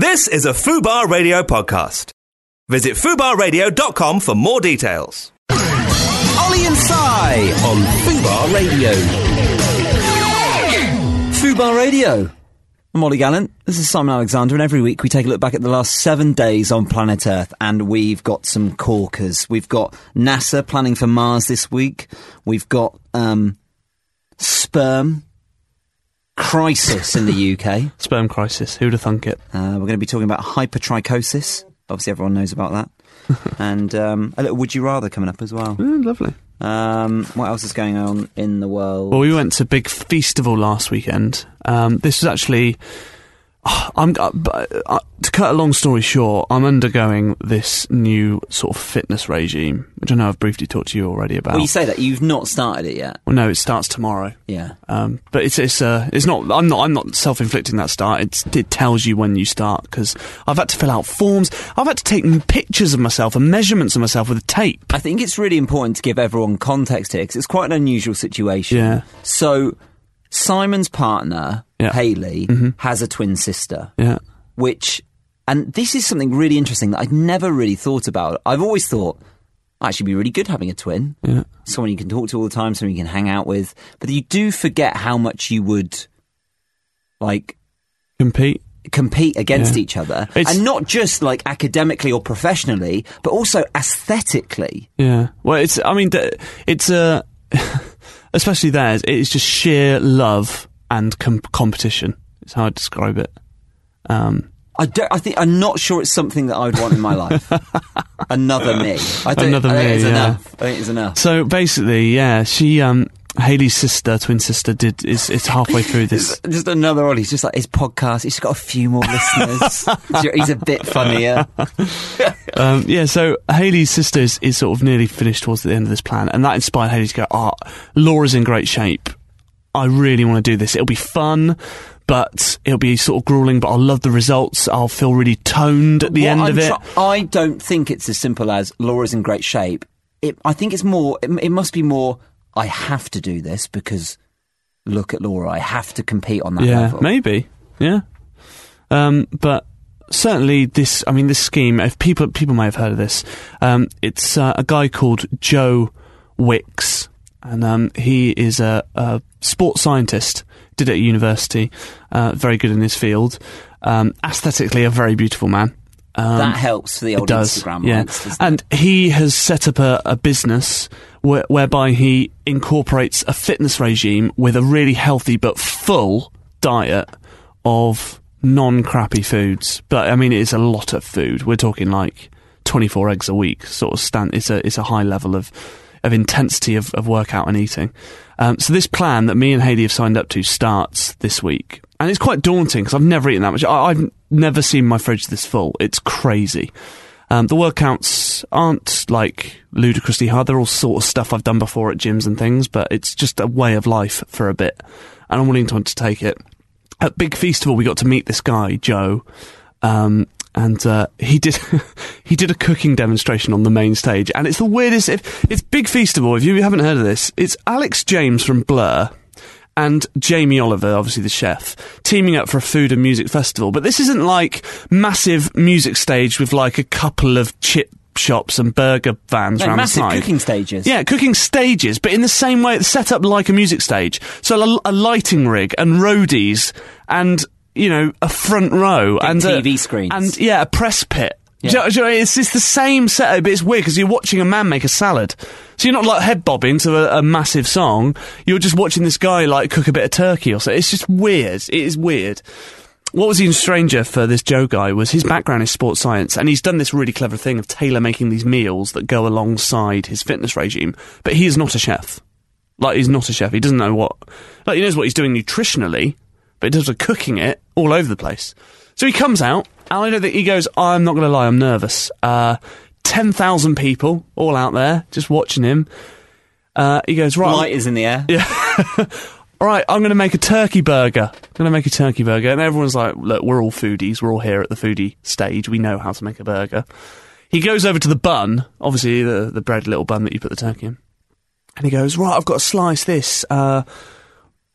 This is a Fubar Radio podcast. Visit fubarradio.com for more details. Ollie and Si on Fubar Radio. Fubar Radio. I'm Ollie Gallant. This is Simon Alexander, and every week we take a look back at the last seven days on planet Earth, and we've got some corkers. We've got NASA planning for Mars this week. We've got um, sperm crisis in the UK. Sperm crisis. Who'd have thunk it? Uh, we're going to be talking about hypertrichosis. Obviously, everyone knows about that. and um, a little would you rather coming up as well. Mm, lovely. Um, what else is going on in the world? Well, we went to Big Feastival last weekend. Um, this was actually. I'm uh, uh, to cut a long story short. I'm undergoing this new sort of fitness regime, which I know I've briefly talked to you already about. well, you say that you've not started it yet. Well, no, it starts tomorrow. Yeah. Um, but it's it's uh, it's not. I'm not. I'm not self-inflicting that start. It's, it tells you when you start because I've had to fill out forms. I've had to take pictures of myself and measurements of myself with a tape. I think it's really important to give everyone context here because it's quite an unusual situation. Yeah. So, Simon's partner, Yeah. Haley, mm-hmm. has a twin sister, Yeah. which, and this is something really interesting that I'd never really thought about. I've always thought, oh, actually, be really good having a twin. Yeah. Someone you can talk to all the time, someone you can hang out with. But you do forget how much you would, like, Compete. compete against Yeah. each other. It's- and not just like academically or professionally, but also aesthetically. Yeah. Well, it's. I mean, it's a. especially theirs. It's just sheer love and com- competition. It's how I describe it. Um, I don't. I think I'm not sure it's something that I would want in my life. Another me. I don't, Another I think me, It's yeah. enough. I think it's enough. so basically, yeah, she, um, Haley's sister, twin sister, did is it's halfway through this. Just another one. He's just like his podcast. He's got a few more listeners. He's a bit funnier. Um, yeah, so Haley's sister is, is sort of nearly finished towards the end of this plan, and that inspired Haley to go, "Oh, Laura's in great shape. I really want to do this. It'll be fun." But it'll be sort of grueling, but I'll love the results. I'll feel really toned at the end I'm of it. try- I don't think it's as simple as Laura's in great shape. It, I think it's more. It, it must be more. I have to do this because look at Laura. I have to compete on that yeah, level. maybe. Yeah. Um, but certainly this, I mean, this scheme, if people, people may have heard of this, um, it's uh, a guy called Joe Wicks, and um, he is a, a sports scientist, did it at university, uh, very good in his field, um, aesthetically a very beautiful man. Um, that helps for the old it does, Instagram yeah. doesn't it? And he has set up a, a business where, whereby he incorporates a fitness regime with a really healthy but full diet of non-crappy foods. But I mean, it's a lot of food. We're talking like 24 eggs a week, sort of stand. It's a it's a high level of of intensity of, of workout and eating. Um, so this plan that me and Haley have signed up to starts this week, and it's quite daunting because I've never eaten that much. I, I've never seen my fridge this full. It's crazy. Um, the word counts aren't like ludicrously hard. They're all sort of stuff I've done before at gyms and things, but it's just a way of life for a bit, and I'm willing to undertake it. At Big Feastival, we got to meet this guy Joe, um, and uh, he did he did a cooking demonstration on the main stage, and it's the weirdest. If it's Big Feastival, if you haven't heard of this, it's Alex James from Blur and Jamie Oliver, obviously the chef, teaming up for a food and music festival. But this isn't like massive music stage with like a couple of chip shops and burger vans No, around massive the side. cooking stages. Yeah, cooking stages, but in the same way it's set up like a music stage. So a, a lighting rig and roadies and you know a front row and a- TV screens. and yeah, a press pit. Yeah. You do you know, it's, it's the same setup, but it's weird because you're watching a man make a salad. So you're not like head bobbing to a, a massive song. You're just watching this guy like cook a bit of turkey or so. It's just weird. It is weird. What was even stranger for this Joe guy was his background is sports science, and he's done this really clever thing of tailor making these meals that go alongside his fitness regime. But he is not a chef. Like he's not a chef. He doesn't know what. Like he knows what he's doing nutritionally, but in terms of cooking it, all over the place. So he comes out, and I know that he goes. I'm not going to lie, I'm nervous. Uh, Ten thousand people all out there just watching him. Uh, he goes right. Light is in the air. Yeah. all right, I'm going to make a turkey burger. I'm going to make a turkey burger. And everyone's like, look, we're all foodies. We're all here at the foodie stage. We know how to make a burger. He goes over to the bun, obviously the, the bread little bun that you put the turkey in. And he goes, right, I've got to slice this. Uh,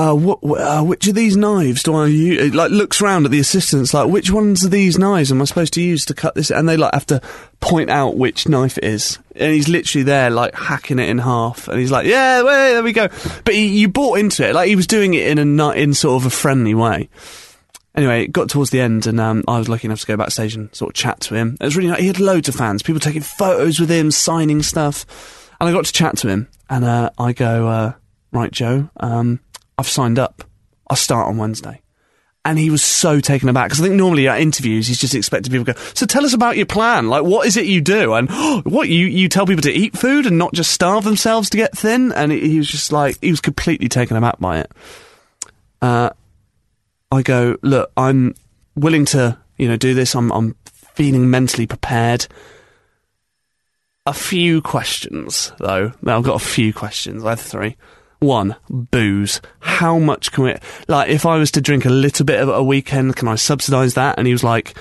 uh, what, uh, which of these knives do I use? Like, looks round at the assistants, like, which ones of these knives am I supposed to use to cut this? And they, like, have to point out which knife it is. And he's literally there, like, hacking it in half. And he's like, yeah, well, there we go. But he, you bought into it. Like, he was doing it in a, in sort of a friendly way. Anyway, it got towards the end, and um, I was lucky enough to go backstage and sort of chat to him. It was really nice. He had loads of fans, people taking photos with him, signing stuff. And I got to chat to him, and uh, I go, uh, right, Joe, um, I've signed up. I'll start on Wednesday. And he was so taken aback because I think normally at interviews he's just expecting people to go. So tell us about your plan. Like, what is it you do? And what you you tell people to eat food and not just starve themselves to get thin? And he was just like he was completely taken aback by it. Uh, I go, look, I'm willing to, you know, do this. I'm, I'm feeling mentally prepared. A few questions, though. I've got a few questions. I have three. One, booze. How much can we, like, if I was to drink a little bit of a weekend, can I subsidise that? And he was like,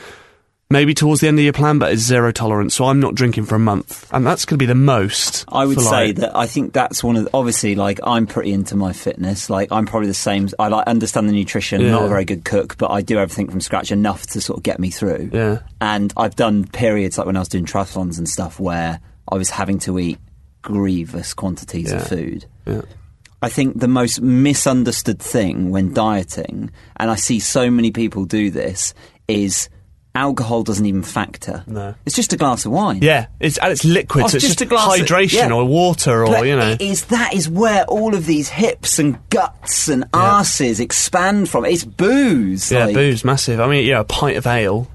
maybe towards the end of your plan, but it's zero tolerance, so I'm not drinking for a month. And that's going to be the most. I would say like- that I think that's one of the, obviously like I'm pretty into my fitness. Like I'm probably the same. I like understand the nutrition. Yeah. Not a very good cook, but I do everything from scratch enough to sort of get me through. Yeah. And I've done periods like when I was doing triathlons and stuff where I was having to eat grievous quantities of food. Yeah. I think the most misunderstood thing when dieting, and I see so many people do this, is alcohol doesn't even factor. No. It's just a glass of wine. Yeah, it's and it's liquid, Oh, so it's just just, a glass of- hydration yeah. or water or But you know. it is that is where all of these hips and guts and arses expand from. It's booze. Yeah, like- booze massive. I mean, yeah, a pint of ale,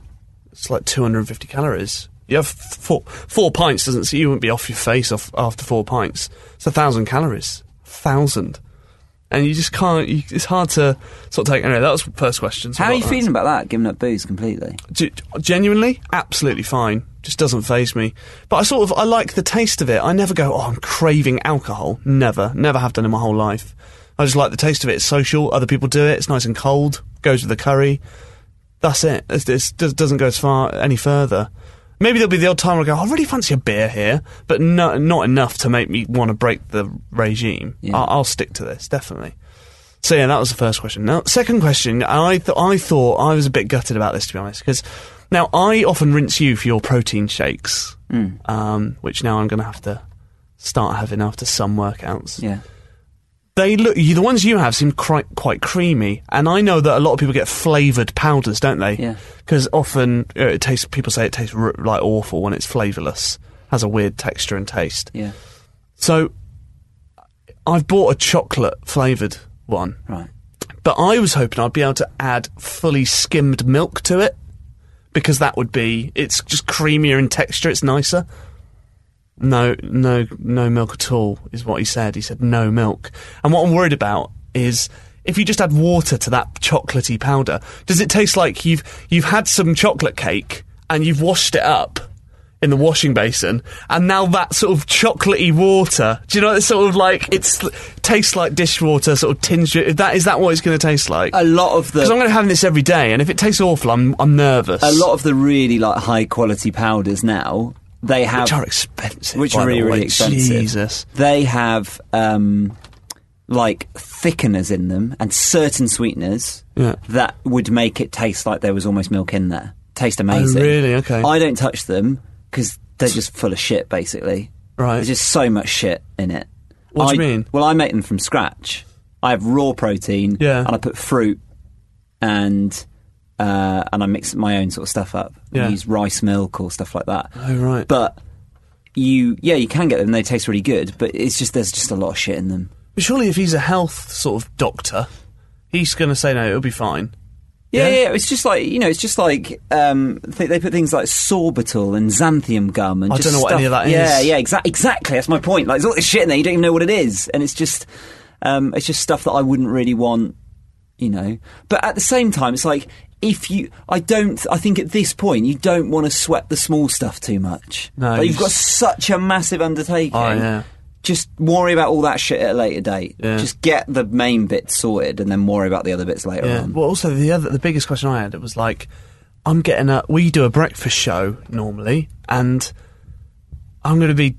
it's like 250 calories. You have four four pints, doesn't so you wouldn't be off your face off after four pints. It's a thousand calories, thousand, and you just can't. You, it's hard to sort of take. Anyway, that was the first question. so How are you feeling about that? Giving up booze completely? G- genuinely, absolutely fine. Just doesn't phase me. But I sort of I like the taste of it. I never go, oh, I'm craving alcohol. Never, never have done in my whole life. I just like the taste of it. It's social. Other people do it. It's nice and cold. Goes with the curry. That's it. It's, doesn't go as far any further. Maybe there'll be the odd time where I go, I really fancy a beer here, but no, not enough to make me want to break the regime. Yeah. I'll, I'll stick to this definitely. So yeah, that was the first question. Now, second question, I th- I thought I was a bit gutted about this to be honest, because now I often rinse you for your protein shakes, um, which now I'm going to have to start having after some workouts. Yeah. They look the ones you have seem quite quite creamy, and I know that a lot of people get flavoured powders, don't they? Yeah. Because often uh, it tastes. People say it tastes r- like awful when it's flavourless, has a weird texture and taste. Yeah. So I've bought a chocolate flavoured one. Right. But I was hoping I'd be able to add fully skimmed milk to it because that would be it's just creamier in texture, it's nicer. No, no, no milk at all is what he said. He said no milk. And what I'm worried about is if you just add water to that chocolatey powder, does it taste like you've you've had some chocolate cake and you've washed it up in the washing basin, and now that sort of chocolatey water. Do you know? It's sort of like it's tastes like dishwater, sort of tinged. Is that is that what it's going to taste like? A lot of the Because I'm going to have this every day, and if it tastes awful, I'm I'm nervous. a lot of the really like high quality powders now they have which are expensive, which are really really expensive. Jesus, They have um, like thickeners in them and certain sweeteners Yeah. that would make it taste like there was almost milk in there. Taste amazing. Oh, really? Okay. I don't touch them because they're just full of shit. Basically, Right. There's just so much shit in it. What do you mean? Well, I make them from scratch. I have raw protein, Yeah. and I put fruit and uh, and I mix my own sort of stuff up. I Yeah. use rice milk or stuff like that. Oh, right. But you, yeah, you can get them. They taste really good, but it's just there's just a lot of shit in them. But surely, if he's a health sort of doctor, he's going to say no, it'll be fine. Yeah, Yeah? yeah, it's just like you know, it's just like um, th- they put things like sorbitol and xanthan gum and I don't know what stuff. any of that yeah, is. Yeah, exactly. Exactly. That's my point. Like, there's all this shit in there. You don't even know what it is, and it's just, um, it's just stuff that I wouldn't really want, you know. But at the same time, it's like if you, I don't, I think at this point you don't want to sweat the small stuff too much. No, like, you you've got such a massive undertaking. Oh, yeah. Just worry about all that shit at a later date. Yeah. Just get the main bit sorted, and then worry about the other bits later Yeah. on. Well, also the other, the biggest question I had it was like, I'm getting a. We do a breakfast show normally, and I'm going to be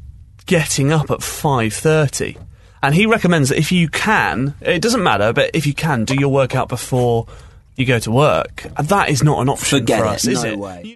getting up at five thirty, and he recommends that if you can, it doesn't matter, but if you can, do your workout before you go to work. That is not an option Forget for it, us, is no it? way.